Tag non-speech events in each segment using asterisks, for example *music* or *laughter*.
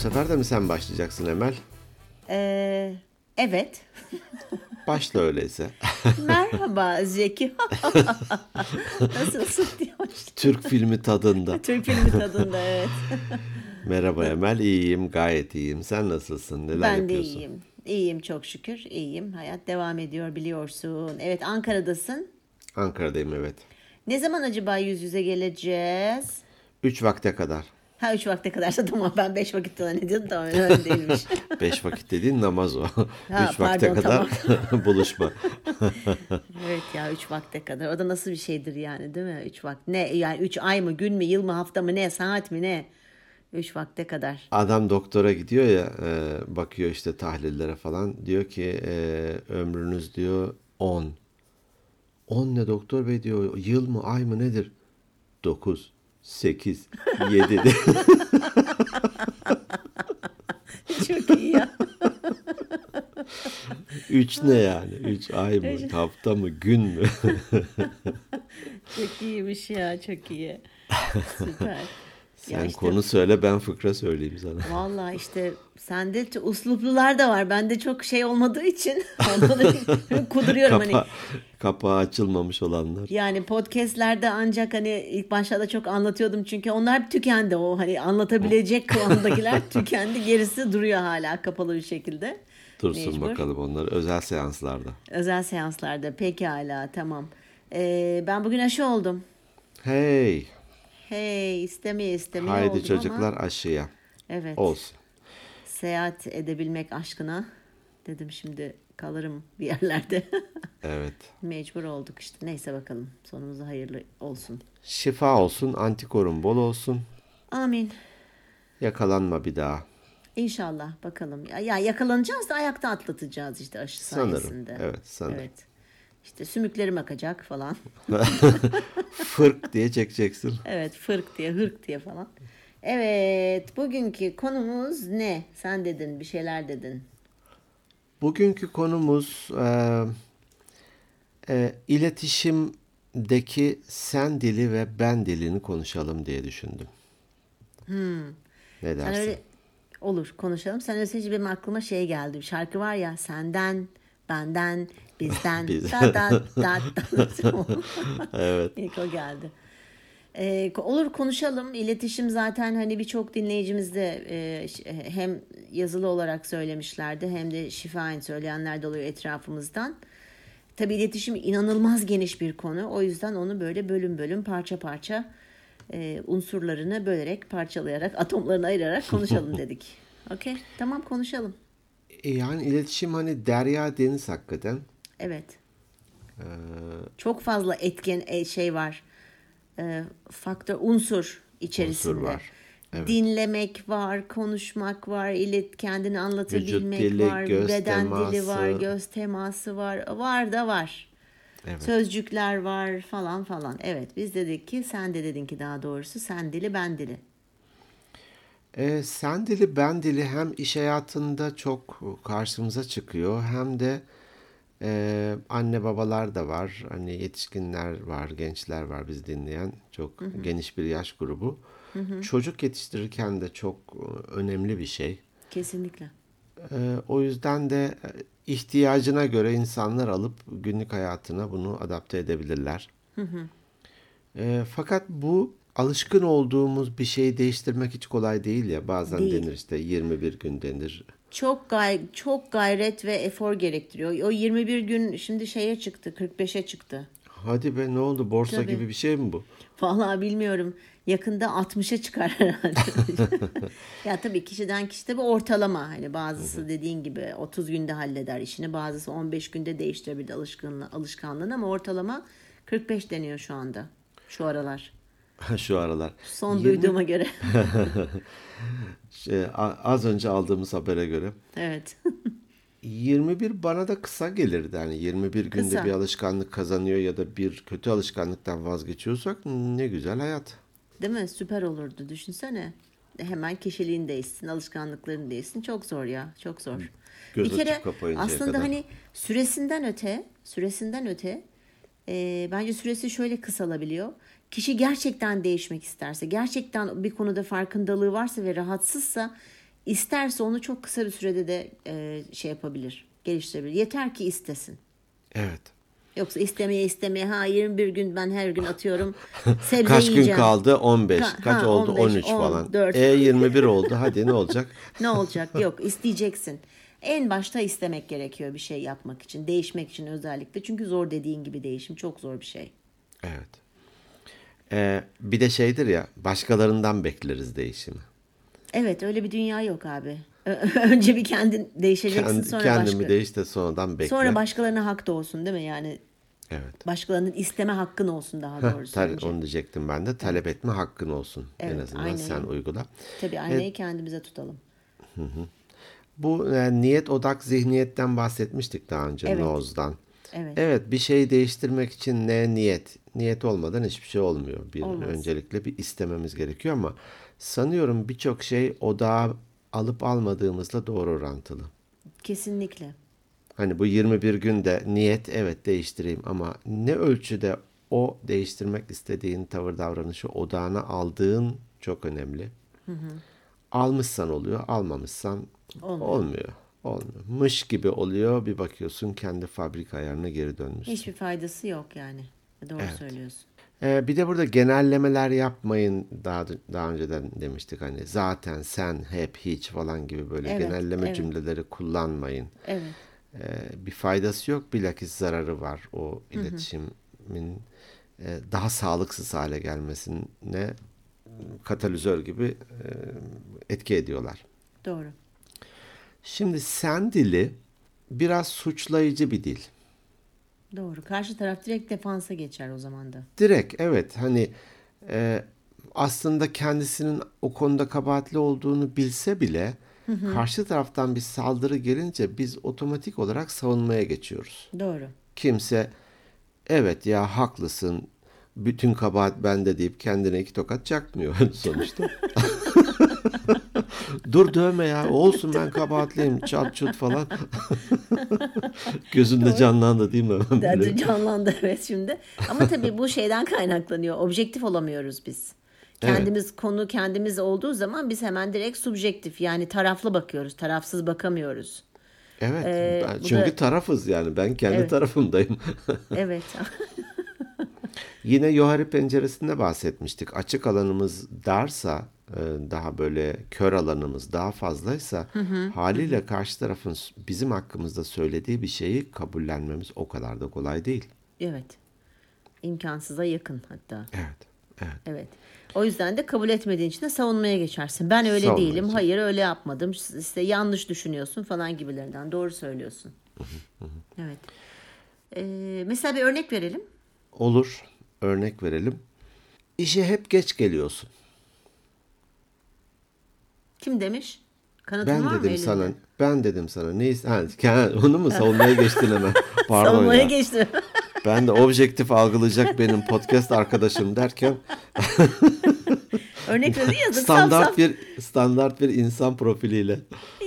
sefer de mi sen başlayacaksın Emel? Ee, evet. *laughs* Başla öyleyse. *laughs* Merhaba Zeki. *laughs* Nasılsın diye. Türk filmi tadında. Türk filmi tadında evet. Merhaba Emel, iyiyim, gayet iyiyim. Sen nasılsın? Neler Ben de yapıyorsun? iyiyim. İyiyim çok şükür. İyiyim. Hayat devam ediyor biliyorsun. Evet Ankara'dasın. Ankara'dayım evet. Ne zaman acaba yüz yüze geleceğiz? Üç vakte kadar. Ha üç vakte kadarsa tamam ben beş vakit zannediyordum tamam öyle *laughs* değilmiş. Beş vakit dediğin namaz o. Ha, Üç vakte pardon, kadar *laughs* buluşma. *laughs* evet ya üç vakte kadar. O da nasıl bir şeydir yani değil mi? Üç vakit. Ne yani üç ay mı gün mü yıl mı hafta mı ne saat mi ne? Üç vakte kadar. Adam doktora gidiyor ya, e, bakıyor işte tahlillere falan. Diyor ki e, ömrünüz diyor 10. 10 ne doktor bey diyor, yıl mı ay mı nedir? 9, 8, 7. *laughs* Çok iyi ya. 3 ne yani? 3 ay mı, hafta mı, gün mü? *laughs* Çok iyiymiş ya çok iyi. *laughs* Süper. Sen işte- konu söyle ben fıkra söyleyeyim sana. *laughs* Vallahi işte sende usluplular da var. Bende çok şey olmadığı için *laughs* *laughs* kuduruyorum hani. Kapa, kapağı açılmamış olanlar. Yani podcastlerde ancak hani ilk başlarda çok anlatıyordum çünkü onlar tükendi o hani anlatabilecek kıvamdakiler tükendi gerisi duruyor hala kapalı bir şekilde. Dursun Mecbur. bakalım onlar özel seanslarda. Özel seanslarda pekala tamam. Ee, ben bugün aşı oldum. Hey, Hey istemeye istemeye haydi oldum çocuklar ama aşıya. evet Olsun. seyahat edebilmek aşkına dedim şimdi kalırım bir yerlerde. *laughs* Evet. Mecbur olduk işte. Neyse bakalım. Sonumuz hayırlı olsun. Şifa olsun, antikorun bol olsun. Amin. Yakalanma bir daha. İnşallah bakalım. Ya, ya yakalanacağız da ayakta atlatacağız işte aşı Sanırım. sayesinde. Evet, sanırım. Evet. İşte sümüklerim akacak falan. *laughs* Fırk diye çekeceksin. Evet fırk diye hırk diye falan. Evet bugünkü konumuz ne? Sen dedin bir şeyler dedin. Bugünkü konumuz e, e, iletişimdeki sen dili ve ben dilini konuşalım diye düşündüm. Ne Sen dersin? öyle olur konuşalım. Sen öyle söyleyince benim aklıma şey geldi. Bir şarkı var ya senden, benden, bizden. *laughs* Biz. da, da, da. *laughs* Evet. İlk o geldi. Ee, olur konuşalım. İletişim zaten hani birçok dinleyicimiz de e, hem yazılı olarak söylemişlerdi hem de şifaen söyleyenler de oluyor etrafımızdan. Tabii iletişim inanılmaz geniş bir konu. O yüzden onu böyle bölüm bölüm parça parça e, unsurlarını bölerek, parçalayarak, *laughs* atomlarını ayırarak konuşalım dedik. Okey, tamam konuşalım. E, Yani iletişim hani derya deniz hakikaten. Evet. Ee, Çok fazla etken e, şey var. E, faktör, unsur içerisinde. Unsur var. Evet. Dinlemek var, konuşmak var, ilet kendini anlatabilmek dili, var, göz beden dili var, teması. göz teması var. Var da var. Evet. Sözcükler var falan falan. Evet biz dedik ki sen de dedin ki daha doğrusu sen dili ben dili. E, sen dili ben dili hem iş hayatında çok karşımıza çıkıyor hem de e, anne babalar da var. Hani yetişkinler var, gençler var biz dinleyen. Çok geniş bir yaş grubu. Çocuk yetiştirirken de çok e, önemli bir şey. Kesinlikle. E, o yüzden de e, ihtiyacına göre insanlar alıp günlük hayatına bunu adapte edebilirler. E, fakat bu alışkın olduğumuz bir şeyi değiştirmek hiç kolay değil ya. Bazen Değil. denir işte 21 gün denir. Çok gay çok gayret ve efor gerektiriyor. O 21 gün şimdi şeye çıktı, 45'e çıktı. Hadi be ne oldu? Borsa Tabii. gibi bir şey mi bu? Vallahi bilmiyorum. Yakında 60'a çıkar herhalde. *laughs* ya tabii kişiden kişide bir ortalama. Hani bazısı dediğin gibi 30 günde halleder işini. Bazısı 15 günde değiştirebilir alışkanlığı, alışkanlığını ama ortalama 45 deniyor şu anda. Şu aralar. Şu aralar. Son 20 duyduğuma göre. *laughs* Şey, az önce aldığımız habere göre evet. 21 bana da kısa gelirdi. Yani 21 günde Kısa. bir alışkanlık kazanıyor ya da bir kötü alışkanlıktan vazgeçiyorsak ne güzel hayat. Değil mi? Süper olurdu. Düşünsene. Hemen kişiliğin değişsin, alışkanlıkların değişsin. Çok zor ya. Çok zor. Göz bir kere aslında kadar. hani süresinden öte, süresinden öte e, bence süresi şöyle kısalabiliyor. Kişi gerçekten değişmek isterse, gerçekten bir konuda farkındalığı varsa ve rahatsızsa isterse onu çok kısa bir sürede de e, şey yapabilir, geliştirebilir. Yeter ki istesin. Evet. Yoksa istemeye istemeye ha 21 gün ben her gün atıyorum *laughs* sebze Kaç gün yiyeceğim. kaldı? 15. Ha, Kaç ha, oldu? 15, 13 falan. 14. E 21 *laughs* oldu. Hadi ne olacak? Ne olacak? Yok isteyeceksin. En başta istemek gerekiyor bir şey yapmak için, değişmek için özellikle. Çünkü zor dediğin gibi değişim çok zor bir şey. Evet. Ee, bir de şeydir ya başkalarından bekleriz değişimi. Evet öyle bir dünya yok abi. *laughs* Önce bir kendin değişeceksin Kendi, sonra kendimi başka. değiş de sonradan bekle. Sonra başkalarına hak da olsun değil mi? Yani Evet. başkalarının isteme hakkın olsun daha Heh, doğrusu. tal- önce. onu diyecektim ben de. Talep etme hakkın olsun. en Evet, azından aynen sen uygula. Tabii aynayı kendimize tutalım. Bu e, niyet odak zihniyetten bahsetmiştik daha önce Evet. Noz'dan. Evet. Evet bir şeyi değiştirmek için ne niyet? Niyet olmadan hiçbir şey olmuyor. Bir Olmaz. öncelikle bir istememiz gerekiyor ama sanıyorum birçok şey odağa alıp almadığımızla doğru orantılı. Kesinlikle. Hani bu 21 günde niyet evet değiştireyim ama ne ölçüde o değiştirmek istediğin tavır davranışı odağına aldığın çok önemli. Almışsan oluyor, almamışsan Olmuyor. olmuyor. Olmuyor. Mış gibi oluyor. Bir bakıyorsun kendi fabrika ayarına geri dönmüşsün. Hiçbir faydası yok yani. Doğru söylüyorsun. Ee, bir de burada genellemeler yapmayın daha daha önceden demiştik hani zaten sen hep hiç falan gibi böyle Evet, genelleme evet. cümleleri kullanmayın. Evet. Ee, bir faydası yok bilakis zararı var o iletişimin e, daha sağlıksız hale gelmesine katalizör gibi e, etki ediyorlar. Doğru. Şimdi sen dili biraz suçlayıcı bir dil. Doğru. Karşı taraf direkt defansa geçer o zaman da. Direkt evet hani e, aslında kendisinin o konuda kabahatli olduğunu bilse bile karşı taraftan bir saldırı gelince biz otomatik olarak savunmaya geçiyoruz. Doğru. Kimse evet ya haklısın bütün kabahat bende deyip kendine iki tokat çakmıyor *laughs* sonuçta. *laughs* *laughs* Dur dövme ya olsun ben kabahatliyim çat çut falan. *laughs* Gözünde canlandı değil mi? Böyle. Canlandı evet şimdi. Ama tabii bu *laughs* şeyden kaynaklanıyor. Objektif olamıyoruz biz. Evet. Kendimiz konu kendimiz olduğu zaman biz hemen direkt subjektif yani taraflı bakıyoruz. Tarafsız bakamıyoruz. Evet Ee, ben- çünkü da- tarafız yani ben kendi Evet. tarafımdayım. Evet. Yine Yohari penceresinde bahsetmiştik. Açık alanımız darsa, daha böyle kör alanımız daha fazlaysa haliyle karşı tarafın bizim hakkımızda söylediği bir şeyi kabullenmemiz o kadar da kolay değil. evet. İmkansıza yakın hatta. Evet. Evet. Evet. O yüzden de kabul etmediğin için de savunmaya geçersin. Ben öyle değilim. Hayır öyle yapmadım. İşte yanlış düşünüyorsun falan gibilerinden. Doğru söylüyorsun. Evet. Ee, mesela bir örnek verelim. Olur. Örnek verelim. İşe hep geç geliyorsun. Kim demiş? Kanıtın Ben var mı dedim elinde? sana, ben dedim sana ne ha, onu mu savunmaya geçtin hemen? *laughs* Pardon Savunmaya ya. geçti. *laughs* Ben de objektif algılayacak benim podcast arkadaşım derken *laughs* Örnek verdi ya. saf standart saf. bir standart bir insan profiliyle.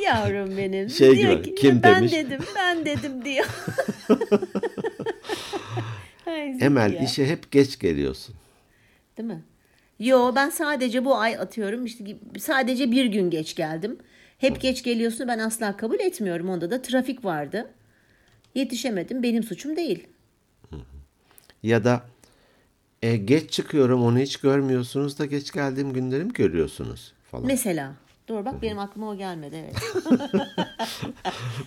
Yavrum benim. Şey diyor gibi, ki, kim ben demiş? dedim, ben dedim diyor. Emel ya. işe hep geç geliyorsun. Değil mi? Yo ben sadece bu ay atıyorum işte sadece bir gün geç geldim. Hep geç geliyorsun ben asla kabul etmiyorum. Onda da trafik vardı. Yetişemedim benim suçum değil. Ya da e, geç çıkıyorum onu hiç görmüyorsunuz da geç geldiğim günlerim görüyorsunuz falan. Mesela. Doğru bak benim aklıma o gelmedi evet. *laughs*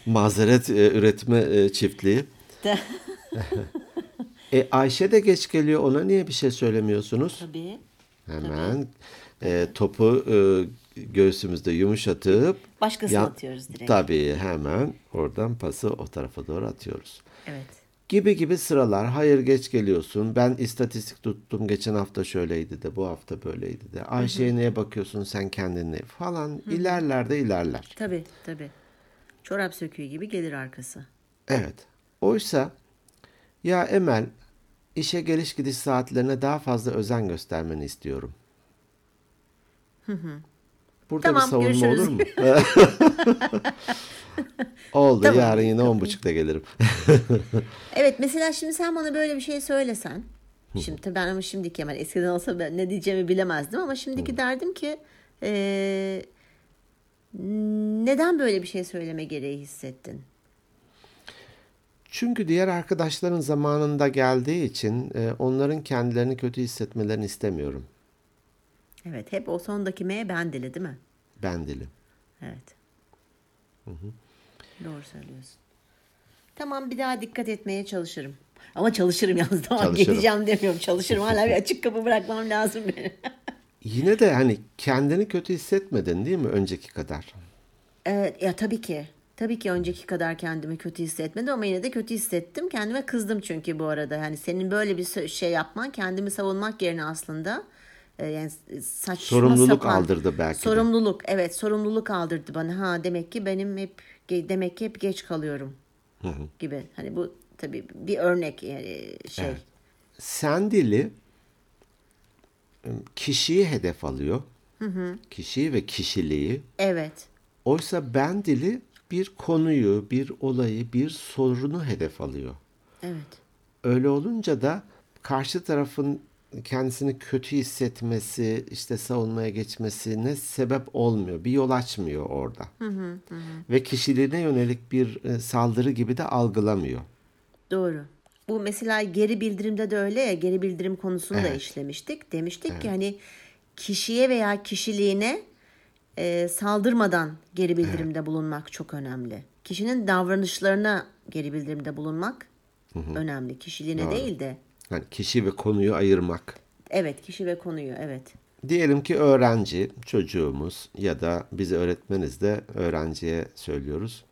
Mazeret e, üretme e, çiftliği. *laughs* E, Ayşe de geç geliyor ona niye bir şey söylemiyorsunuz? Tabii. Hemen e, topu e, göğsümüzde yumuşatıp Başkasına yan- atıyoruz direkt. Tabii hemen oradan pası o tarafa doğru atıyoruz. Evet. Gibi gibi sıralar. Hayır geç geliyorsun. Ben istatistik tuttum. Geçen hafta şöyleydi de bu hafta böyleydi de. Ayşe'ye neye bakıyorsun sen kendine falan. ilerler de ilerler. Tabii tabii. Çorap söküğü gibi gelir arkası. Evet. Oysa ya Emel işe geliş gidiş saatlerine daha fazla özen göstermeni istiyorum. Burada Tamam, bir savunma görüşürüz. olur mu? *laughs* *laughs* Oldu. Tamam, Yarın yine on buçukta gelirim. *laughs* Evet mesela şimdi sen bana böyle bir şey söylesen. Şimdi tabii ben ama şimdiki hemen eskiden olsa ben ne diyeceğimi bilemezdim ama şimdiki derdim ki eee, Neden böyle bir şey söyleme gereği hissettin? Çünkü diğer arkadaşların zamanında geldiği için e, onların kendilerini kötü hissetmelerini istemiyorum. Evet, hep o sondaki M ben dili değil mi? Ben dilim. Evet. Doğru söylüyorsun. Tamam bir daha dikkat etmeye çalışırım. Ama çalışırım yalnız tamam Çalışırım. geleceğim demiyorum. Çalışırım hala bir açık kapı bırakmam lazım benim. *laughs* Yine de hani kendini kötü hissetmedin değil mi önceki kadar? Evet ya tabii ki. Tabii ki önceki kadar kendimi kötü hissetmedim ama yine de kötü hissettim. Kendime kızdım çünkü bu arada. Yani senin böyle bir şey yapman kendimi savunmak yerine aslında e, yani saçma Sorumluluk sapan- aldırdı belki de. Sorumluluk evet sorumluluk aldırdı bana. Ha demek ki benim hep demek ki hep geç kalıyorum gibi. Hani bu tabii bir örnek yani şey. Evet. Sen dili e, kişiyi hedef alıyor. Kişiyi ve kişiliği. Evet. Oysa ben dili bir konuyu, bir olayı, bir sorunu hedef alıyor. Evet. Öyle olunca da karşı tarafın kendisini kötü hissetmesi, işte savunmaya geçmesine sebep olmuyor. Bir yol açmıyor orada. Ve kişiliğine yönelik bir e, saldırı gibi de algılamıyor. Doğru. Bu mesela geri bildirimde de öyle ya geri bildirim konusunu da Evet. işlemiştik. Demiştik ki hani kişiye veya kişiliğine e, saldırmadan geri bildirimde bulunmak çok önemli. Kişinin davranışlarına geri bildirimde bulunmak önemli. Kişiliğine değil de. Yani kişi ve konuyu ayırmak. Evet kişi ve konuyu evet. Diyelim ki öğrenci, çocuğumuz ya da biz öğretmeniz de öğrenciye söylüyoruz.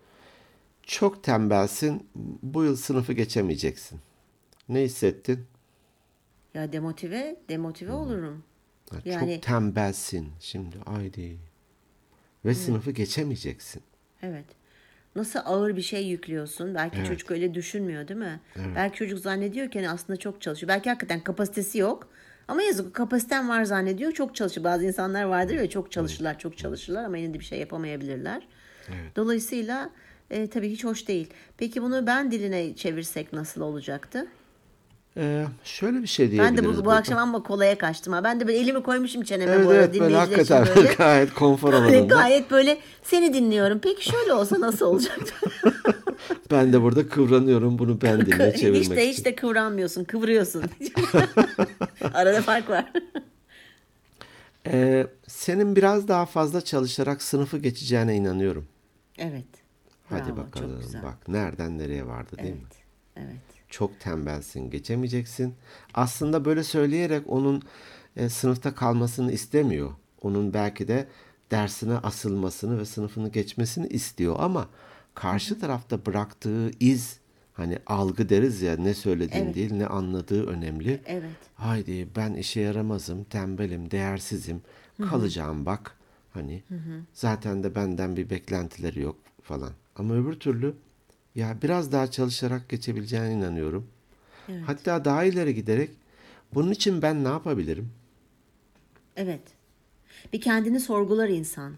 Çok tembelsin, bu yıl sınıfı geçemeyeceksin. Ne hissettin? Ya demotive, demotive olurum. Ha, Yani- Çok tembelsin şimdi haydi. Ve sınıfı geçemeyeceksin. Evet. Nasıl ağır bir şey yüklüyorsun. Belki Evet. çocuk öyle düşünmüyor değil mi? Belki çocuk zannediyor ki hani aslında çok çalışıyor. Belki hakikaten kapasitesi yok. Ama yazık kapasitem var zannediyor. Çok çalışıyor. Bazı insanlar vardır ya çok çalışırlar, çok çalışırlar ama yine de bir şey yapamayabilirler. Dolayısıyla e, tabii hiç hoş değil. Peki bunu ben diline çevirsek nasıl olacaktı? Ee, şöyle bir şey Ben diyebiliriz. de bu, bu burada. akşam ama kolaya kaçtım ha. Ben de böyle elimi koymuşum çeneme Evet bu arada evet böyle hakikaten böyle. *laughs* gayet konfor alanında. gayet böyle seni dinliyorum. Peki şöyle olsa nasıl olacaktı? *laughs* Ben de burada kıvranıyorum bunu ben diline çevirmek hiç de hiç de kıvranmıyorsun, kıvırıyorsun. *laughs* Arada fark var. Ee, senin biraz daha fazla çalışarak sınıfı geçeceğine inanıyorum. Evet. Hadi Bravo, bakalım bak nereden nereye vardı değil mi? Evet. Çok tembelsin, geçemeyeceksin. Aslında böyle söyleyerek onun e, sınıfta kalmasını istemiyor. Onun belki de dersine asılmasını ve sınıfını geçmesini istiyor ama karşı tarafta bıraktığı iz hani algı deriz ya ne söylediğin Evet. değil ne anladığı önemli. Evet. Haydi ben işe yaramazım, tembelim, değersizim, kalacağım bak. Hani zaten de benden bir beklentileri yok falan. Ama öbür türlü ya biraz daha çalışarak geçebileceğine inanıyorum. Hatta daha ileri giderek bunun için ben ne yapabilirim? Evet. Bir kendini sorgular insan.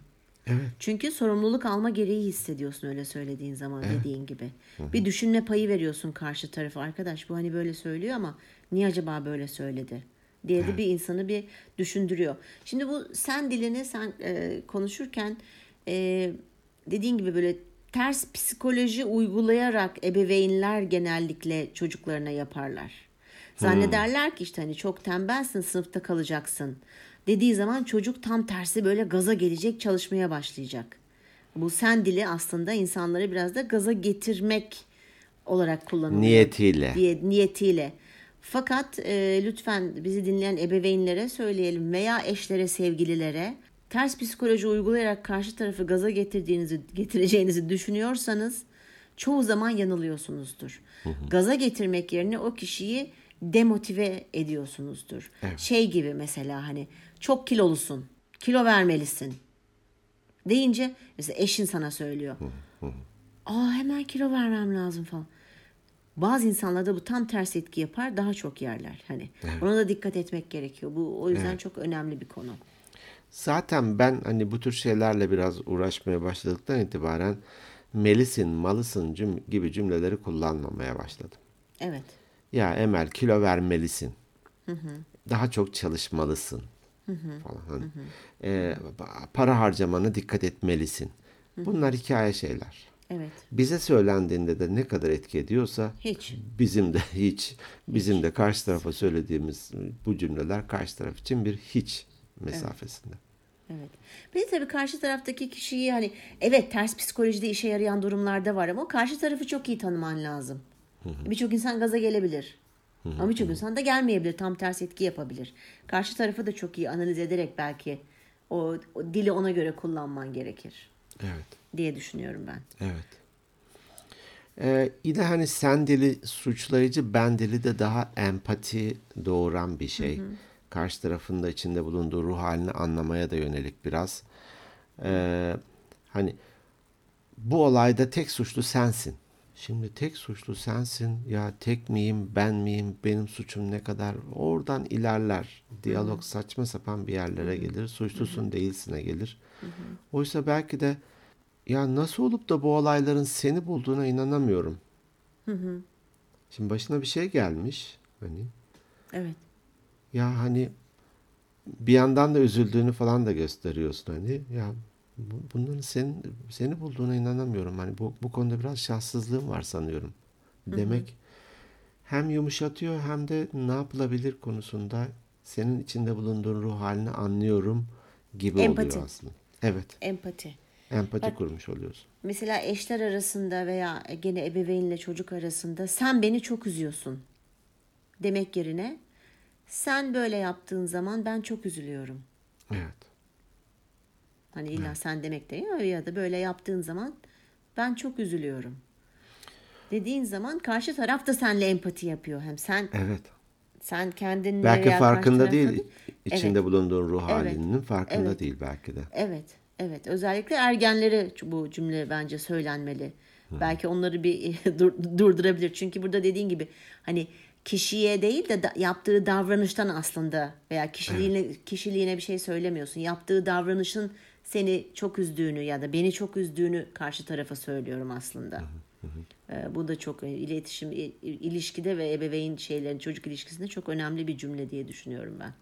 Evet. Çünkü sorumluluk alma gereği hissediyorsun öyle söylediğin zaman dediğin gibi. Bir düşünme payı veriyorsun karşı tarafa. Arkadaş bu hani böyle söylüyor ama niye acaba böyle söyledi? diye de bir insanı bir düşündürüyor. Şimdi bu sen dilini sen e, konuşurken e, dediğin gibi böyle ters psikoloji uygulayarak ebeveynler genellikle çocuklarına yaparlar. Zannederler ki işte hani çok tembelsin sınıfta kalacaksın dediği zaman çocuk tam tersi böyle gaza gelecek çalışmaya başlayacak. Bu sen dili aslında insanları biraz da gaza getirmek olarak kullanılıyor. Niyetiyle. Diye, niyetiyle. Fakat e, lütfen bizi dinleyen ebeveynlere söyleyelim veya eşlere, sevgililere ters psikoloji uygulayarak karşı tarafı gaza getirdiğinizi, getireceğinizi düşünüyorsanız çoğu zaman yanılıyorsunuzdur. Gaza getirmek yerine o kişiyi demotive ediyorsunuzdur. Şey gibi mesela hani çok kilolusun, kilo vermelisin deyince mesela eşin sana söylüyor. Aa hemen kilo vermem lazım falan. Bazı insanlarda bu tam ters etki yapar, daha çok yerler. Hani ona da dikkat etmek gerekiyor. Bu o yüzden çok önemli bir konu. Zaten ben hani bu tür şeylerle biraz uğraşmaya başladıktan itibaren melisin, malısın cüm- gibi cümleleri kullanmamaya başladım. Evet. Ya Emel kilo vermelisin. Daha çok çalışmalısın. falan. Hani, e, para harcamana dikkat etmelisin. Bunlar hikaye şeyler. Evet. Bize söylendiğinde de ne kadar etki ediyorsa Hiç. bizim de *laughs* hiç, bizim de karşı tarafa söylediğimiz bu cümleler karşı taraf için bir hiç mesafesinde. Evet. Bir de tabii karşı taraftaki kişiyi hani evet ters psikolojide işe yarayan durumlarda var ama karşı tarafı çok iyi tanıman lazım. Birçok insan gaza gelebilir. Ama birçok insan da gelmeyebilir. Tam tersi etki yapabilir. Karşı tarafı da çok iyi analiz ederek belki o, o dili ona göre kullanman gerekir Evet. diye düşünüyorum ben. Evet. Ee, yine hani sen dili suçlayıcı, ben dili de daha empati doğuran bir şey. Karşı tarafın da içinde bulunduğu ruh halini anlamaya da yönelik biraz. Ee, hani bu olayda tek suçlu sensin. Şimdi tek suçlu sensin. Ya tek miyim, ben miyim, benim suçum ne kadar? Oradan ilerler. Diyalog saçma sapan bir yerlere gelir. Suçlusun değilsine gelir. Oysa belki de ya nasıl olup da bu olayların seni bulduğuna inanamıyorum. Şimdi başına bir şey gelmiş. Hani Evet. Ya hani bir yandan da üzüldüğünü falan da gösteriyorsun hani ya bu- bunların senin seni bulduğuna inanamıyorum. Hani bu bu konuda biraz şanssızlığım var sanıyorum. Demek hem yumuşatıyor hem de ne yapılabilir konusunda senin içinde bulunduğun ruh halini anlıyorum gibi Empati. oluyor aslında. Evet, Empati. empati kurmuş oluyorsun. Mesela eşler arasında veya gene ebeveynle çocuk arasında sen beni çok üzüyorsun demek yerine sen böyle yaptığın zaman ben çok üzülüyorum. Evet. Hani illa sen demek değil ya, ya da böyle yaptığın zaman ben çok üzülüyorum. Dediğin zaman karşı taraf da seninle empati yapıyor. Hem sen Evet. sen kendinle Belki farkında değil. içinde Evet. bulunduğun ruh Evet. halinin farkında Evet. değil belki de. Evet, evet. Özellikle ergenlere bu cümle bence söylenmeli. Belki onları bir *laughs* dur- durdurabilir. Çünkü burada dediğin gibi hani kişiye değil de da- yaptığı davranıştan aslında veya kişiliğine kişiliğine bir şey söylemiyorsun. Yaptığı davranışın seni çok üzdüğünü ya da beni çok üzdüğünü karşı tarafa söylüyorum aslında. Ee, bu da çok e, iletişim ilişkide ve ebeveyn şeylerin çocuk ilişkisinde çok önemli bir cümle diye düşünüyorum ben.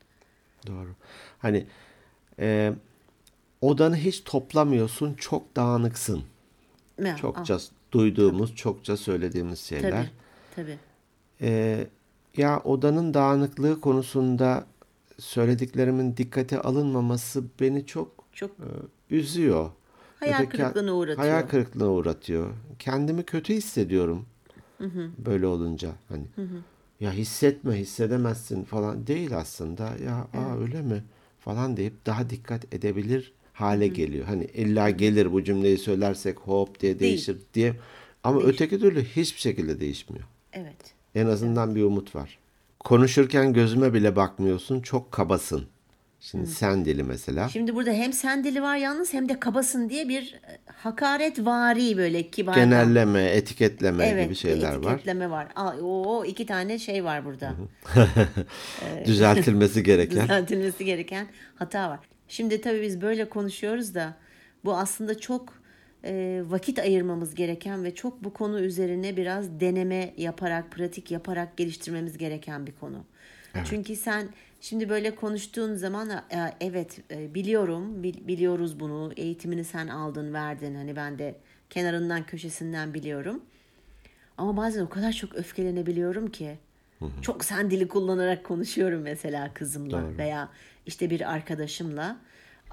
Doğru. Hani e, odanı hiç toplamıyorsun, çok dağınıksın. Ya, Çokça ah, duyduğumuz, çokça söylediğimiz şeyler. tabii, tabii. E, ya odanın dağınıklığı konusunda söylediklerimin dikkate alınmaması beni çok Çok e, üzüyor. Hayal kırıklığına uğratıyor. Hayal kırıklığına uğratıyor. Kendimi kötü hissediyorum. Böyle olunca hani ya hissetme hissedemezsin falan değil aslında. Ya aa öyle mi falan deyip daha dikkat edebilir hale geliyor. Hani illa gelir bu cümleyi söylersek hop diye değişir diye. Ama öteki türlü hiçbir şekilde değişmiyor. Evet. En azından bir umut var. Konuşurken gözüme bile bakmıyorsun. Çok kabasın. Şimdi sen dili mesela. Şimdi burada hem sen dili var yalnız hem de kabasın diye bir e, hakaret vari böyle kibar. Genelleme, etiketleme evet, gibi şeyler var. etiketleme var. Aa, o iki tane şey var burada. *laughs* Düzeltilmesi gereken. Düzeltilmesi gereken hata var. Şimdi tabii biz böyle konuşuyoruz da bu aslında çok vakit ayırmamız gereken ve çok bu konu üzerine biraz deneme yaparak, pratik yaparak geliştirmemiz gereken bir konu. Çünkü sen şimdi böyle konuştuğun zaman e, evet e, biliyorum, bil- biliyoruz bunu. Eğitimini sen aldın, verdin. Hani ben de kenarından, köşesinden biliyorum. Ama bazen o kadar çok öfkelenebiliyorum ki. Çok sen dili kullanarak konuşuyorum mesela kızımla Doğru. veya işte bir arkadaşımla.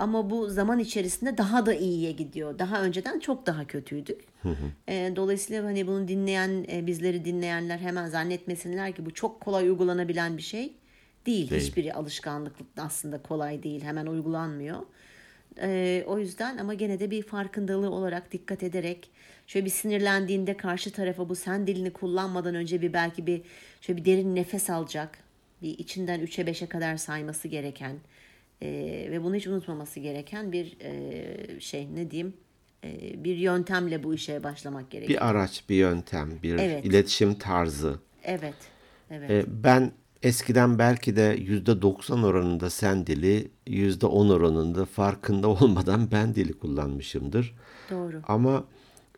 Ama bu zaman içerisinde daha da iyiye gidiyor. Daha önceden çok daha kötüydük. E, dolayısıyla hani bunu dinleyen, e, bizleri dinleyenler hemen zannetmesinler ki bu çok kolay uygulanabilen bir şey değil. Değil. Hiçbiri alışkanlık aslında kolay değil. Hemen uygulanmıyor. Ee, o yüzden ama gene de bir farkındalığı olarak dikkat ederek şöyle bir sinirlendiğinde karşı tarafa bu sen dilini kullanmadan önce bir belki bir şöyle bir derin nefes alacak. Bir içinden 3'e 5'e kadar sayması gereken e, ve bunu hiç unutmaması gereken bir e, şey ne diyeyim e, bir yöntemle bu işe başlamak gerekiyor. Bir araç, bir yöntem, bir Evet. iletişim tarzı. Evet. Evet. Ee, ben eskiden belki de %90 oranında sen dili, %10 oranında farkında *laughs* olmadan ben dili kullanmışımdır. Doğru. Ama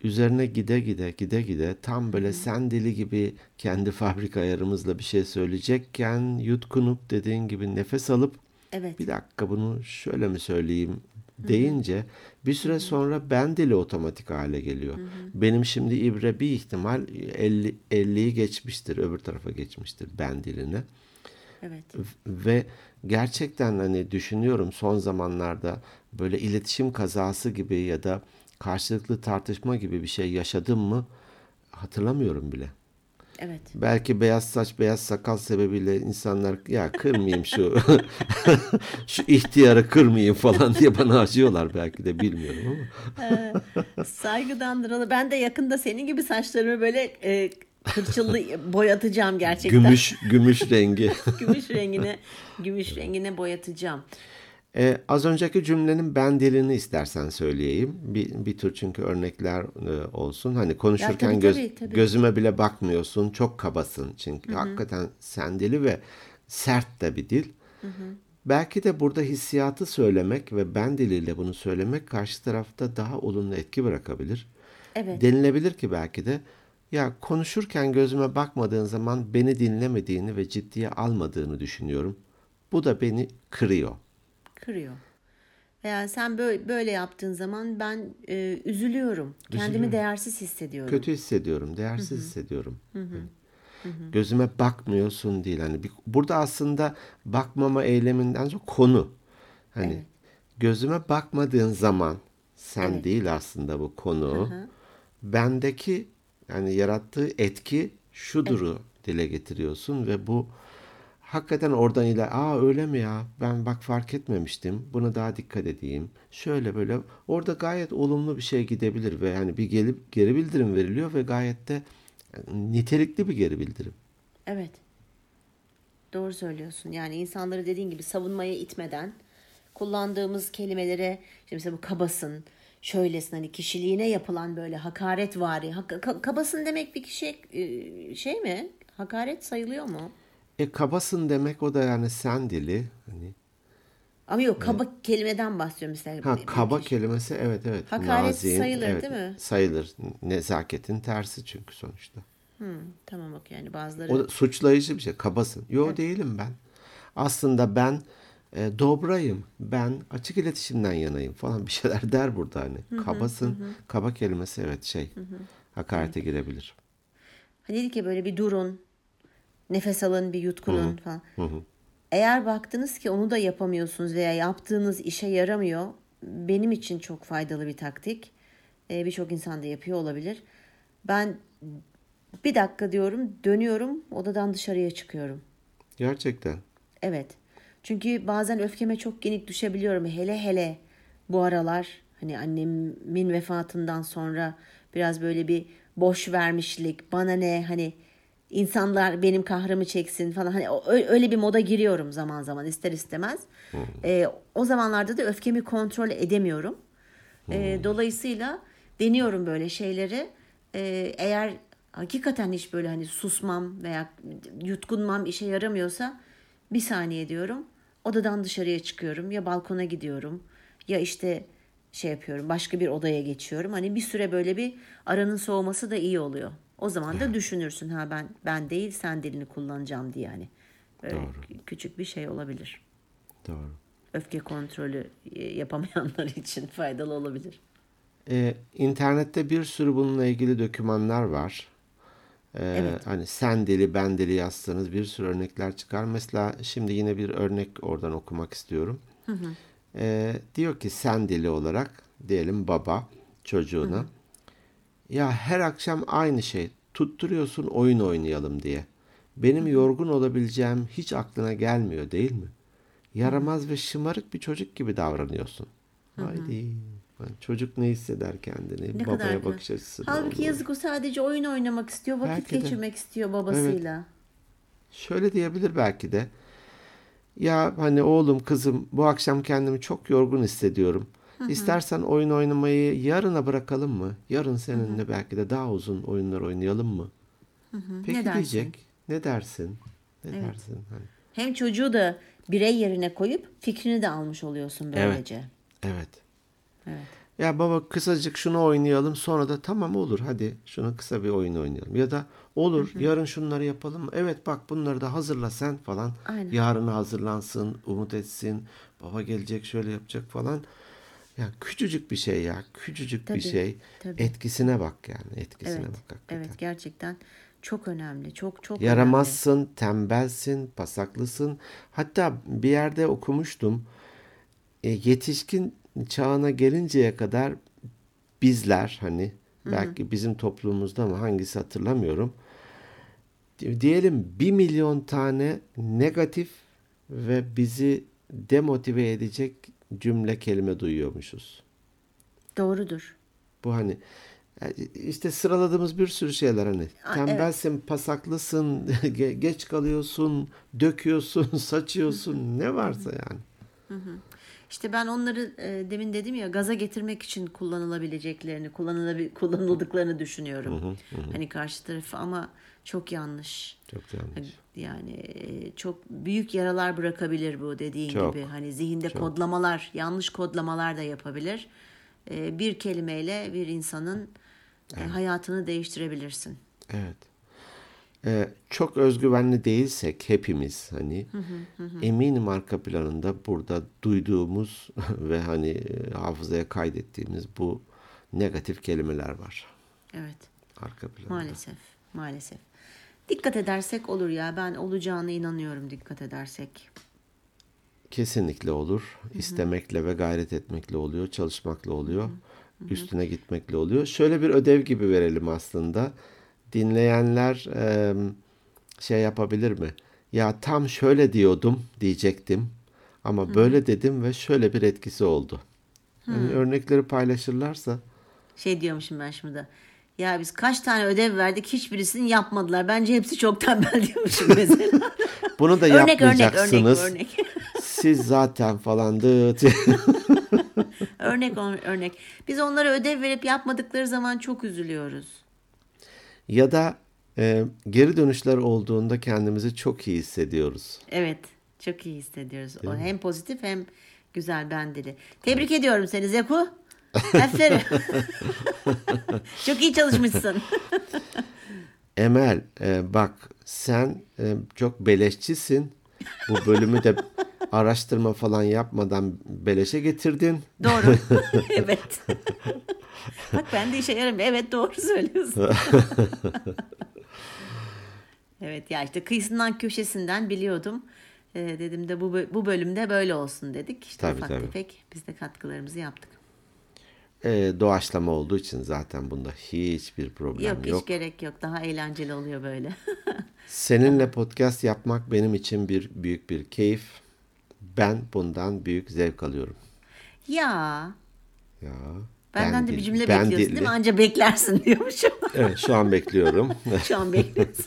üzerine gide gide gide gide tam böyle sen dili gibi kendi *laughs* fabrika ayarımızla bir şey söyleyecekken yutkunup dediğin gibi nefes alıp Evet. Bir dakika bunu şöyle mi söyleyeyim deyince bir süre sonra ben dili otomatik hale geliyor. Benim şimdi ibre bir ihtimal 50 50'yi geçmiştir, öbür tarafa geçmiştir ben diline. Evet. Ve gerçekten hani düşünüyorum son zamanlarda böyle iletişim kazası gibi ya da karşılıklı tartışma gibi bir şey yaşadım mı hatırlamıyorum bile. Evet. Belki beyaz saç, beyaz sakal sebebiyle insanlar ya kırmayayım şu *laughs* şu ihtiyarı kırmayayım falan diye bana acıyorlar belki de bilmiyorum ama. Saygıdandır. Ben de yakında senin gibi saçlarımı böyle e, kırçıllı boyatacağım gerçekten. Gümüş gümüş rengi. *laughs* gümüş rengine gümüş rengine boyatacağım. Ee, az önceki cümlenin ben dilini istersen söyleyeyim. Bir, bir tür çünkü örnekler e, olsun. Hani konuşurken tabii, göz, tabii, tabii. gözüme bile bakmıyorsun. Çok kabasın çünkü hakikaten sen dili ve sert de bir dil. Belki de burada hissiyatı söylemek ve ben diliyle bunu söylemek karşı tarafta daha olumlu etki bırakabilir. Evet. Denilebilir ki belki de ya konuşurken gözüme bakmadığın zaman beni dinlemediğini ve ciddiye almadığını düşünüyorum. Bu da beni kırıyor. Kırıyor. Veya sen böyle, böyle yaptığın zaman ben e, üzülüyorum. Kendimi Üzülüyorum. değersiz hissediyorum. Kötü hissediyorum, değersiz hissediyorum. Gözüme bakmıyorsun değil. Hani bir, burada aslında bakmama eyleminden sonra konu. Hani gözüme bakmadığın zaman sen değil aslında bu konu. Bendeki yani yarattığı etki şuduru dile getiriyorsun ve bu hakikaten oradan ile aa öyle mi ya ben bak fark etmemiştim buna daha dikkat edeyim şöyle böyle orada gayet olumlu bir şey gidebilir ve hani bir gelip geri bildirim veriliyor ve gayet de yani nitelikli bir geri bildirim. Evet. Doğru söylüyorsun. Yani insanları dediğin gibi savunmaya itmeden kullandığımız kelimelere işte mesela bu kabasın, şöylesin hani kişiliğine yapılan böyle hakaret vari. kabasın demek bir kişi e, şey mi? Hakaret sayılıyor mu? E kabasın demek o da yani sen dili hani Ama yok kaba kelimeden bahsediyorum mesela. ha kaba bir- kelimesi evet evet Hakaret naziğin, sayılır, evet, değil mi? Sayılır. Nezaketin tersi çünkü sonuçta. Hı, tamam bak yani bazıları. O da suçlayıcı bir şey. Kabasın. Yo değilim ben. Aslında ben e, dobrayım. Ben açık iletişimden yanayım falan bir şeyler der burada hani. Kabasın. Kaba kelimesi evet şey. Hakarete girebilir. Hani dedik ya böyle bir durun, nefes alın, bir yutkunun falan. Eğer baktınız ki onu da yapamıyorsunuz veya yaptığınız işe yaramıyor, benim için çok faydalı bir taktik. Ee, Birçok insan da yapıyor olabilir. Ben bir dakika diyorum, dönüyorum, odadan dışarıya çıkıyorum. Gerçekten. Evet. Çünkü bazen öfkeme çok yenik düşebiliyorum. Hele hele bu aralar hani annemin vefatından sonra biraz böyle bir boş vermişlik, bana ne hani insanlar benim kahrımı çeksin falan hani öyle bir moda giriyorum zaman zaman ister istemez. Ee, o zamanlarda da öfkemi kontrol edemiyorum. Ee, dolayısıyla deniyorum böyle şeyleri. Ee, eğer hakikaten hiç böyle hani susmam veya yutkunmam işe yaramıyorsa bir saniye diyorum. Odadan dışarıya çıkıyorum ya balkona gidiyorum ya işte şey yapıyorum başka bir odaya geçiyorum. Hani bir süre böyle bir aranın soğuması da iyi oluyor. O zaman da düşünürsün ha ben ben değil sen dilini kullanacağım diye. Böyle kü- küçük bir şey olabilir. Doğru. Öfke kontrolü e, yapamayanlar *laughs* için faydalı olabilir. Ee, internette bir sürü bununla ilgili dokümanlar var. Ee, Hani sen dili ben dili yazsanız bir sürü örnekler çıkar. Mesela şimdi yine bir örnek oradan okumak istiyorum. Ee, diyor ki sen dili olarak diyelim baba çocuğuna ya her akşam aynı şey tutturuyorsun oyun oynayalım diye. Benim yorgun olabileceğim hiç aklına gelmiyor değil mi? Yaramaz ve şımarık bir çocuk gibi davranıyorsun. Haydi. Çocuk ne hisseder kendini? Ne Babaya kadar bakış açısı Halbuki yazık o sadece oyun oynamak istiyor, vakit Belki de. geçirmek istiyor babasıyla. Şöyle diyebilir belki de. Ya hani oğlum kızım bu akşam kendimi çok yorgun hissediyorum. İstersen oyun oynamayı yarına bırakalım mı? Yarın seninle belki de daha uzun oyunlar oynayalım mı? Peki Ne dersin? diyecek. Ne dersin? Ne dersin? Hani, Hem çocuğu da birey yerine koyup fikrini de almış oluyorsun böylece. evet. Evet. Ya baba kısacık şunu oynayalım sonra da tamam olur hadi şunu kısa bir oyun oynayalım. Ya da olur yarın şunları yapalım mı? Evet bak bunları da hazırla sen falan. Aynen. Yarına hazırlansın, umut etsin. Baba gelecek şöyle yapacak falan. Ya küçücük bir şey ya. Küçücük Tabii, bir şey. tabii. Etkisine bak yani. Etkisine Evet. bak hakikaten. Evet gerçekten çok önemli. Çok çok Yaramazsın, tembelsin, pasaklısın. Hatta bir yerde okumuştum. E, yetişkin çağına gelinceye kadar bizler hani belki bizim toplumumuzda mı hangisi hatırlamıyorum. Di- Diyelim bir milyon tane negatif ve bizi demotive edecek cümle kelime duyuyormuşuz. Doğrudur. Bu hani e, işte sıraladığımız bir sürü şeyler hani Aa, tembelsin, pasaklısın, *laughs* ge- geç kalıyorsun, döküyorsun, *laughs* saçıyorsun ne varsa yani. İşte ben onları e, demin dedim ya gaza getirmek için kullanılabileceklerini, kullanılabil kullanıldıklarını düşünüyorum. Hani karşı tarafı ama çok yanlış. Çok yanlış. Yani e, çok büyük yaralar bırakabilir bu dediğin Çok, gibi. Hani zihinde kodlamalar, yanlış kodlamalar da yapabilir. E, bir kelimeyle bir insanın e, hayatını değiştirebilirsin. Evet. Ee, çok özgüvenli değilsek hepimiz hani eminim arka planında burada duyduğumuz *laughs* ve hani e, hafızaya kaydettiğimiz bu negatif kelimeler var Evet. arka planda. Maalesef, maalesef. Dikkat edersek olur ya. Ben olacağına inanıyorum dikkat edersek. Kesinlikle olur. İstemekle ve gayret etmekle oluyor, çalışmakla oluyor, üstüne gitmekle oluyor. Şöyle bir ödev gibi verelim aslında. Dinleyenler e, şey yapabilir mi? Ya tam şöyle diyordum diyecektim ama böyle dedim ve şöyle bir etkisi oldu. Yani örnekleri paylaşırlarsa Şey diyormuşum ben şimdi de. Ya biz kaç tane ödev verdik hiçbirisini yapmadılar. Bence hepsi çok tembel diyormuşum mesela. *laughs* bunu da örnek örnek örnek yapmayacaksınız. örnek. *laughs* Siz zaten falan dıt. *laughs* örnek ör- örnek. Biz onlara ödev verip yapmadıkları zaman çok üzülüyoruz. ya da e, geri dönüşler olduğunda kendimizi çok iyi hissediyoruz. Evet, çok iyi hissediyoruz. O hem pozitif hem güzel bendeli. Tebrik ediyorum seni Zeku. Aferin. *laughs* çok iyi çalışmışsın. *laughs* Emel e, bak sen e, çok beleşçisin. Bu bölümü de araştırma falan yapmadan beleşe getirdin. Doğru. *laughs* evet. Bak ben de işe yaramıyor. Evet doğru söylüyorsun. evet ya işte kıyısından köşesinden biliyordum. Ee, dedim de bu bu bölümde böyle olsun dedik. İşte Tabii, ufak tabii. tefek biz de katkılarımızı yaptık. E, doğaçlama olduğu için zaten bunda hiçbir problem Yok, yok. hiç gerek yok. Daha eğlenceli oluyor böyle. *laughs* Seninle podcast yapmak benim için bir büyük bir keyif. Ben bundan büyük zevk alıyorum. ya Ya. benden ben de bir cümle ben bekliyorsun dilli. değil mi? Anca beklersin diyormuşum. *laughs* Evet şu an bekliyorum. *laughs* Şu an bekliyorsun.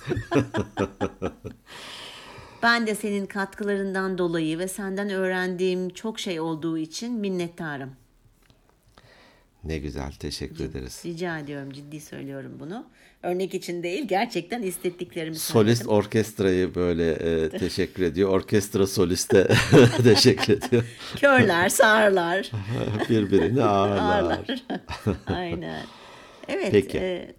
ben de senin katkılarından dolayı ve senden öğrendiğim çok şey olduğu için minnettarım. Ne güzel teşekkür ederiz. Rica ediyorum ciddi söylüyorum bunu. Örnek için değil gerçekten hissettiklerimi Solist söyledim. orkestrayı böyle e, *laughs* teşekkür ediyor. Orkestra soliste *laughs* teşekkür ediyor. *laughs* Körler, sağırlar. Birbirini ağırlar. Ağırlar. Aynen. Evet. Peki. e,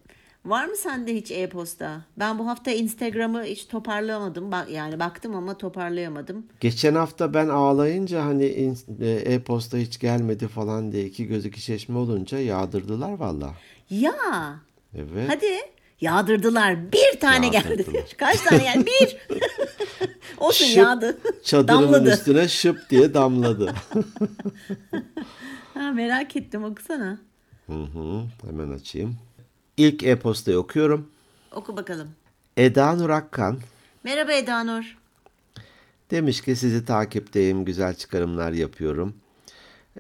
var mı sende hiç e-posta? Ben bu hafta Instagram'ı hiç toparlayamadım. Bak yani baktım ama toparlayamadım. Geçen hafta ben ağlayınca hani e, e-posta hiç gelmedi falan diye iki gözü iki çeşme olunca yağdırdılar valla. Ya Evet. hadi yağdırdılar. Bir tane geldi. Yağdırdılar. *laughs* Kaç tane geldi? Bir. *laughs* Olsun Şıp, yağdı. Çadırımın Damladı. üstüne şıp diye damladı. *laughs* Ha, merak ettim okusana. Hı hı, hemen açayım. İlk e-postayı okuyorum. Oku bakalım. Eda Nur Akkan Merhaba Eda Nur. demiş ki sizi takipteyim, güzel çıkarımlar yapıyorum.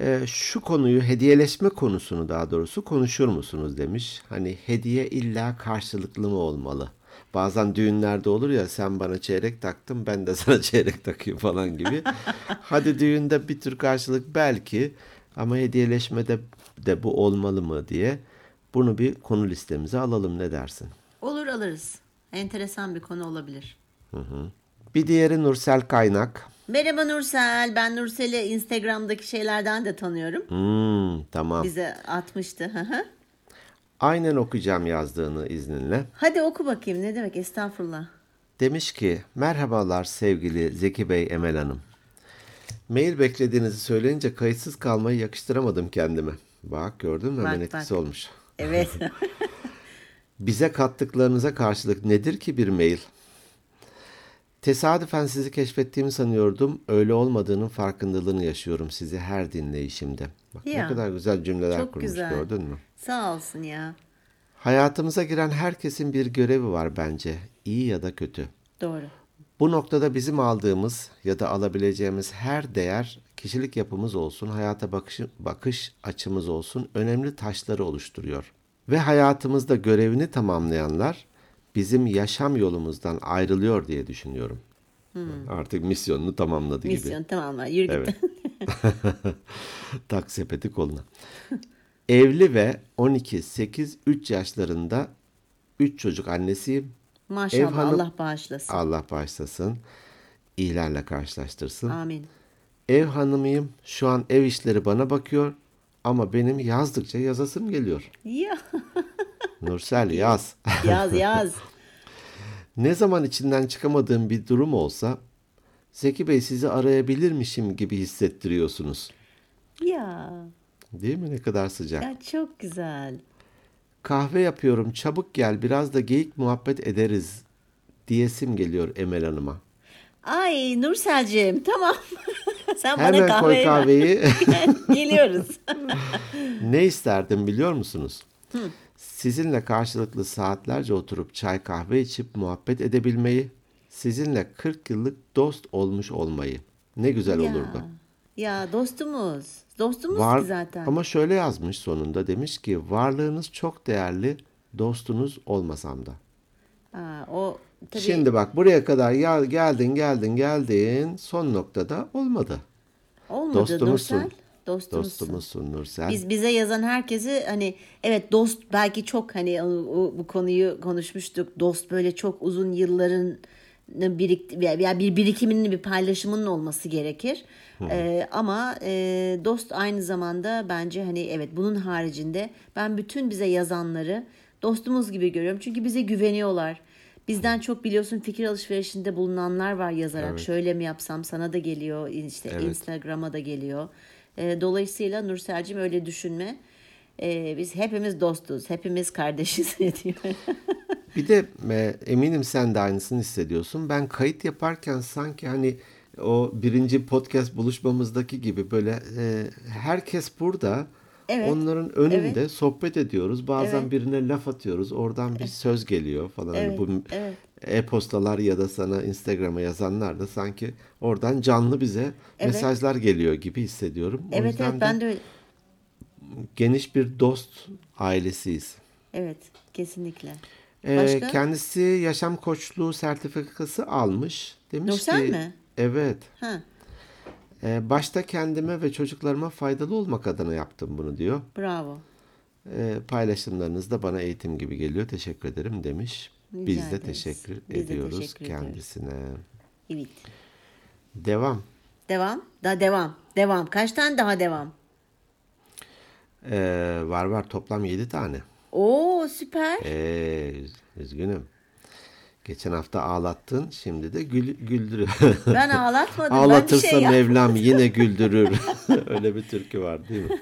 Ee, şu konuyu, hediyeleşme konusunu daha doğrusu konuşur musunuz demiş. Hani hediye illa karşılıklı mı olmalı? Bazen düğünlerde olur ya sen bana çeyrek taktın ben de sana *laughs* çeyrek takayım falan gibi. Hadi düğünde bir tür karşılık belki ama hediyeleşmede de bu olmalı mı diye bunu bir konu listemize alalım ne dersin? Olur alırız. Enteresan bir konu olabilir. Bir diğeri Nursel Kaynak. Merhaba Nursel. Ben Nursel'i Instagram'daki şeylerden de tanıyorum. Hmm, tamam. Bize atmıştı. Hı hı. Aynen okuyacağım yazdığını izninle. Hadi oku bakayım. Ne demek? Estağfurullah. Demiş ki merhabalar sevgili Zeki Bey Emel Hanım. Mail beklediğinizi söyleyince kayıtsız kalmayı yakıştıramadım kendime. Bak gördün mü Bak, hemen etkisi bak. olmuş. Evet. *laughs* Bize kattıklarınıza karşılık nedir ki bir mail? Tesadüfen sizi keşfettiğimi sanıyordum. Öyle olmadığının farkındalığını yaşıyorum sizi her dinleyişimde. Bak ne Ya, kadar güzel cümleler çok kurmuş güzel. gördün mü? Sağ olsun ya. Hayatımıza giren herkesin bir görevi var bence. iyi ya da kötü. Doğru. Bu noktada bizim aldığımız ya da alabileceğimiz her değer kişilik yapımız olsun, hayata bakış, bakış açımız olsun önemli taşları oluşturuyor. Ve hayatımızda görevini tamamlayanlar bizim yaşam yolumuzdan ayrılıyor diye düşünüyorum. Artık misyonunu tamamladı gibi. Misyon tamam. Yürü Evet. *laughs* Tak sepeti koluna. Evli ve 12, 8, 3 yaşlarında 3 çocuk annesiyim. Maşallah Ev hanım- Allah bağışlasın. Allah bağışlasın. İyilerle karşılaştırsın. Amin. Ev hanımıyım. Şu an ev işleri bana bakıyor. Ama benim yazdıkça yazasım geliyor. Ya *laughs* Nursel yaz. *laughs* yaz yaz. *laughs* ne zaman içinden çıkamadığım bir durum olsa Zeki Bey sizi arayabilirmişim gibi hissettiriyorsunuz. ya. Değil mi? Ne kadar sıcak. Ya çok güzel. Kahve yapıyorum çabuk gel biraz da geyik muhabbet ederiz diyesim geliyor Emel Hanım'a. Ay Nurselciğim tamam. *laughs* Sen bana Hemen kahve koy kahveyi. *laughs* Geliyoruz. *laughs* ne isterdim biliyor musunuz? Sizinle karşılıklı saatlerce oturup çay kahve içip muhabbet edebilmeyi, sizinle 40 yıllık dost olmuş olmayı. Ne güzel ya. olurdu. Ya dostumuz. Dostumuz Var ki zaten. ama şöyle yazmış sonunda demiş ki varlığınız çok değerli, dostunuz olmasam da. Aa, o tabii Şimdi bak buraya kadar ya geldin geldin geldin son noktada olmadı. olmadı dostumuzsun. Nursel. Dostumuzsun. Dostumuzsun Nursel. Biz bize yazan herkesi hani evet dost belki çok hani o- o- bu konuyu konuşmuştuk. Dost böyle çok uzun yılların birik ya bir birikiminin bir paylaşımının olması gerekir. Ee, ama e, dost aynı zamanda bence hani evet bunun haricinde ben bütün bize yazanları dostumuz gibi görüyorum. Çünkü bize güveniyorlar. Bizden çok biliyorsun fikir alışverişinde bulunanlar var yazarak. Şöyle mi yapsam sana da geliyor işte Evet. Instagram'a da geliyor. E, dolayısıyla Nursel'cim öyle düşünme. E, biz hepimiz dostuz, hepimiz kardeşiz *laughs* diyor. Bir de e, eminim sen de aynısını hissediyorsun. Ben kayıt yaparken sanki hani o birinci podcast buluşmamızdaki gibi böyle e, herkes burada. Evet, Onların önünde sohbet ediyoruz. Bazen Evet. birine laf atıyoruz. Oradan bir söz geliyor falan. Hani Evet, bu evet. e-postalar ya da sana Instagram'a yazanlar da sanki oradan canlı bize Evet. mesajlar geliyor gibi hissediyorum. O evet yüzden evet de ben de öyle. Geniş bir dost ailesiyiz. Evet kesinlikle. Ee, Başka? kendisi yaşam koçluğu sertifikası almış. Demiş Nursel ki mi? evet. Ha, e, başta kendime ve çocuklarıma faydalı olmak adına yaptım bunu diyor. bravo. E, paylaşımlarınız da bana eğitim gibi geliyor. Teşekkür ederim demiş. Rica Biz de teşekkür Biz de ediyoruz teşekkür ediyoruz. kendisine. Evet. Devam. Devam. Da devam. Devam. Kaç tane daha devam? Ee, var var toplam 7 tane. Oo süper. Ee, üz- üzgünüm. Geçen hafta ağlattın, şimdi de gül, güldürüyor. Ben ağlatmadım. Ağlatırsa ben şey Mevlam yine güldürür. *laughs* Öyle bir türkü var değil mi?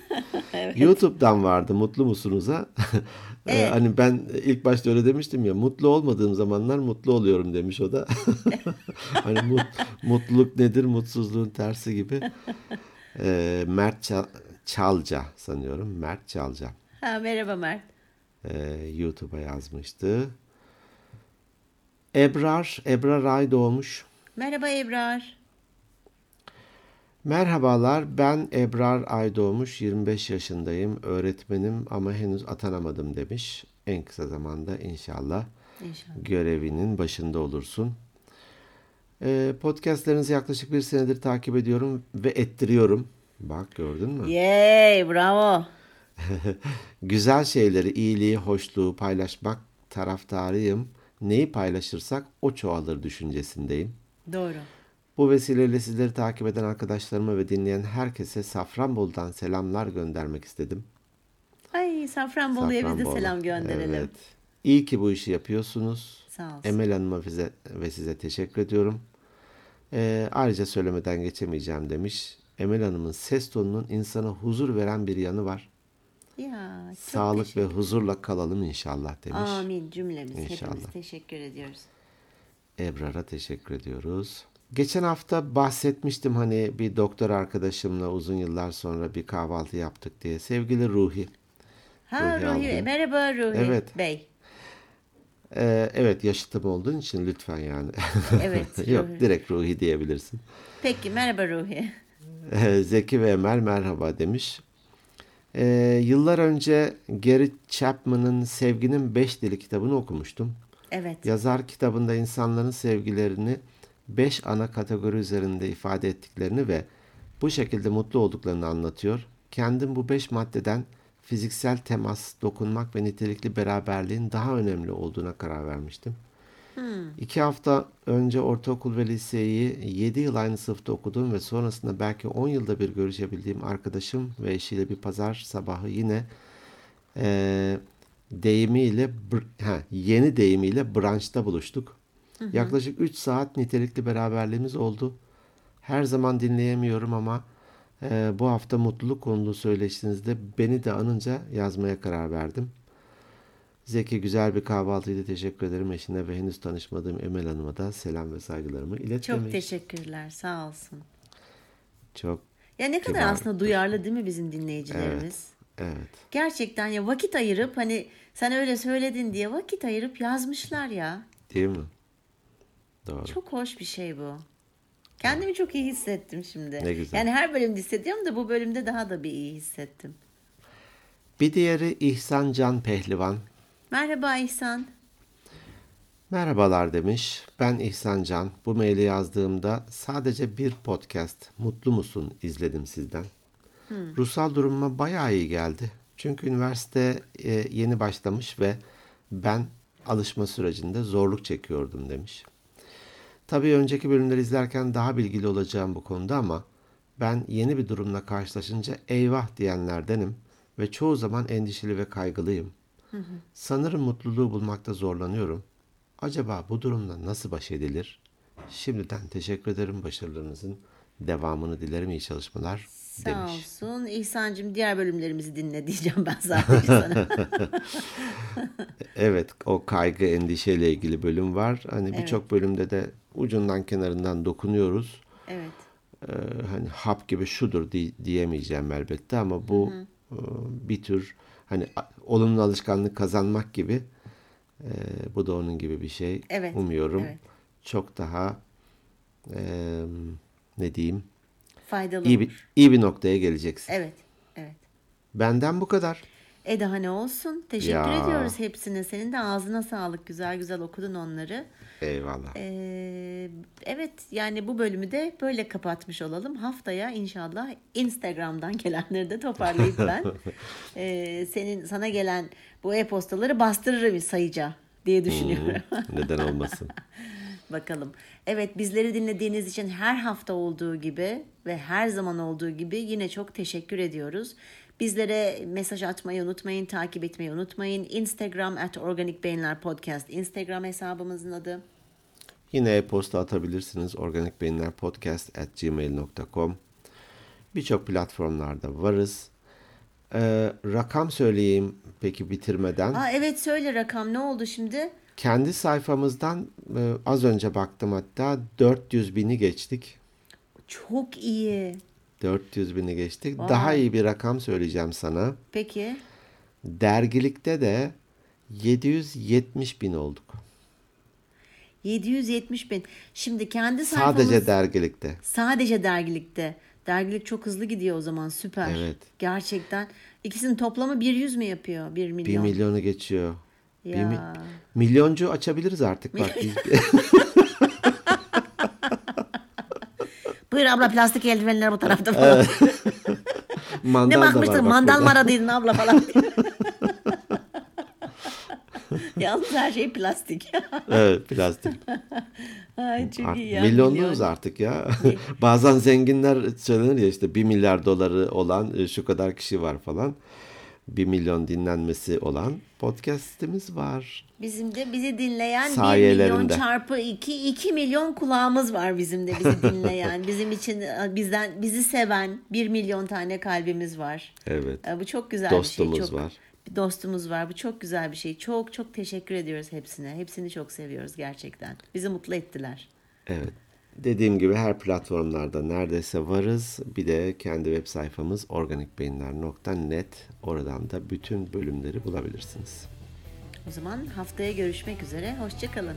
*laughs* YouTube'dan vardı Mutlu Musunuz'a. *laughs* Ee, Evet. hani ben ilk başta öyle demiştim ya mutlu olmadığım zamanlar mutlu oluyorum demiş o da. hani mut- mutluluk nedir mutsuzluğun tersi gibi. Ee, Mert Çalca sanıyorum. Mert Çalca. Ha, merhaba Mert. Ee, YouTube'a yazmıştı. Ebrar, Ebrar Ay doğmuş. Merhaba Ebrar. Merhabalar, ben Ebrar Aydoğmuş, 25 yaşındayım, öğretmenim ama henüz atanamadım demiş. En kısa zamanda inşallah İnşallah. görevinin başında olursun. Ee, podcastlerinizi yaklaşık bir senedir takip ediyorum ve ettiriyorum. Bak gördün mü? Yay bravo. *laughs* Güzel şeyleri, iyiliği, hoşluğu paylaşmak taraftarıyım. Neyi paylaşırsak o çoğalır düşüncesindeyim. Doğru. Bu vesileyle sizleri takip eden arkadaşlarıma ve dinleyen herkese Safranbolu'dan selamlar göndermek istedim. Ay Safranbolu'ya biz de Safranbolu. selam gönderelim. Evet. İyi ki bu işi yapıyorsunuz. Sağ olsun. Emel Hanım'a ve size teşekkür ediyorum. Ee, ayrıca söylemeden geçemeyeceğim demiş. Emel Hanım'ın ses tonunun insana huzur veren bir yanı var. Ya, Sağlık ve huzurla kalalım inşallah demiş. Amin cümlemiz. İnşallah. Hepimiz teşekkür ediyoruz. Ebrar'a teşekkür ediyoruz. Geçen hafta bahsetmiştim hani bir doktor arkadaşımla uzun yıllar sonra bir kahvaltı yaptık diye. Sevgili Ruhi. Ha Ruhi Ruhi, merhaba Ruhi Evet. Bey. Ee, evet yaşıtım olduğun için lütfen yani. Evet, *laughs* Yok Ruhi. direkt Ruhi diyebilirsin. Peki merhaba Ruhi. Ee, Zeki ve Emel merhaba demiş. Ee, yıllar önce Gary Chapman'ın Sevginin Beş Dili kitabını okumuştum. Evet. Yazar kitabında insanların sevgilerini beş ana kategori üzerinde ifade ettiklerini ve bu şekilde mutlu olduklarını anlatıyor. Kendim bu beş maddeden fiziksel temas, dokunmak ve nitelikli beraberliğin daha önemli olduğuna karar vermiştim. İki hafta önce ortaokul ve liseyi 7 yıl aynı sınıfta okudum ve sonrasında belki 10 yılda bir görüşebildiğim arkadaşım ve eşiyle bir pazar sabahı yine eee deyimiyle ha, yeni deyimiyle branşta buluştuk. Yaklaşık 3 saat nitelikli beraberliğimiz oldu. Her zaman dinleyemiyorum ama eee, bu hafta mutluluk konulu söyleşinizde beni de anınca yazmaya karar verdim. Zeki güzel bir kahvaltıydı. Teşekkür ederim. Eşine ve henüz tanışmadığım Emel Hanım'a da selam ve saygılarımı ilet Çok teşekkürler. Sağ olsun. Çok Ya ne kadar Kibar. aslında duyarlı değil mi bizim dinleyicilerimiz? evet. Gerçekten ya vakit ayırıp hani sen öyle söyledin diye vakit ayırıp yazmışlar ya. Değil mi? Doğru. Çok hoş bir şey bu. Kendimi çok iyi hissettim şimdi. Ne güzel. Yani her bölümde hissediyorum da bu bölümde daha da bir iyi hissettim. Bir diğeri İhsan Can Pehlivan. Merhaba İhsan. Merhabalar demiş. Ben İhsan Can. Bu maili yazdığımda sadece bir podcast Mutlu Musun izledim sizden. Ruhsal durumuma bayağı iyi geldi. Çünkü üniversite e, yeni başlamış ve ben alışma sürecinde zorluk çekiyordum demiş. Tabii önceki bölümleri izlerken daha bilgili olacağım bu konuda ama ben yeni bir durumla karşılaşınca eyvah diyenlerdenim ve çoğu zaman endişeli ve kaygılıyım. Sanırım mutluluğu bulmakta zorlanıyorum. Acaba bu durumla nasıl baş edilir? Şimdiden teşekkür ederim başarılarınızın devamını dilerim iyi çalışmalar Sağ demiş. olsun. İhsan'cığım diğer bölümlerimizi dinle diyeceğim ben zaten sana. *laughs* *laughs* Evet o kaygı endişeyle ilgili bölüm var. Hani birçok bölümde de ucundan kenarından dokunuyoruz. evet. Ee, hani hap gibi şudur di- diyemeyeceğim elbette ama bu e, bir tür hani olumlu alışkanlık kazanmak gibi e, bu da onun gibi bir şey. Evet, Umuyorum evet. çok daha e, ne diyeyim Faydalı iyi olur. bir, iyi bir noktaya geleceksin. Evet. Evet. Benden bu kadar. E daha ne olsun? Teşekkür Ya. ediyoruz hepsine. Senin de ağzına sağlık. Güzel güzel okudun onları. Eyvallah. Ee, evet yani bu bölümü de böyle kapatmış olalım. Haftaya inşallah Instagram'dan *laughs* gelenleri de toparlayıp ben ee, *laughs* senin sana gelen bu e-postaları bastırırım sayıca diye düşünüyorum. Neden olmasın? *laughs* Bakalım. Evet bizleri dinlediğiniz için her hafta olduğu gibi ve her zaman olduğu gibi yine çok teşekkür ediyoruz. Bizlere mesaj atmayı unutmayın, takip etmeyi unutmayın. Instagram at Organik Beyinler Podcast Instagram hesabımızın adı. Yine e-posta atabilirsiniz. organikbeyinlerpodcast at gmail.com Birçok platformlarda varız. Ee, rakam söyleyeyim peki bitirmeden. Aa evet söyle rakam ne oldu şimdi? Kendi sayfamızdan e, az önce baktım hatta 400 bini geçtik. Çok iyi. 400 bini geçtik. Daha iyi bir rakam söyleyeceğim sana. Peki. Dergilikte de 770 bin olduk. 770 bin. Şimdi kendi sayfamız Sadece dergilikte. sadece dergilikte. Dergilik çok hızlı gidiyor o zaman süper. Evet. Gerçekten. İkisinin toplamı 100 mü yapıyor? 1 1 milyon. milyonu geçiyor. Bir mi- Ya. milyoncu açabiliriz artık bak. *laughs* Biz, Buyur abla plastik eldivenler bu tarafta falan. *laughs* mandal ne bakmıştın bak mandal mı aradıydın abla falan. *laughs* Yalnız her şey plastik. *laughs* Evet plastik. Ay çok Art- iyi ya. milyonluyoruz milyon. artık ya. Bazen zenginler söylenir ya işte 1 milyar doları olan e, şu kadar kişi var falan. 1 milyon dinlenmesi olan podcast'imiz var. Bizim de bizi dinleyen 1 milyon çarpı 2, 2 milyon kulağımız var bizim de bizi dinleyen. *laughs* bizim için bizden bizi seven 1 milyon tane kalbimiz var. Evet. E, Bu çok güzel Dostumuz bir şey. Çok, var. Bir dostumuz var. Bu çok güzel bir şey. Çok çok teşekkür ediyoruz hepsine. Hepsini çok seviyoruz gerçekten. Bizi mutlu ettiler. Evet. Dediğim gibi her platformlarda neredeyse varız. Bir de kendi web sayfamız organikbeyinler.net. Oradan da bütün bölümleri bulabilirsiniz. O zaman haftaya görüşmek üzere. Hoşçakalın.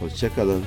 Hoşçakalın.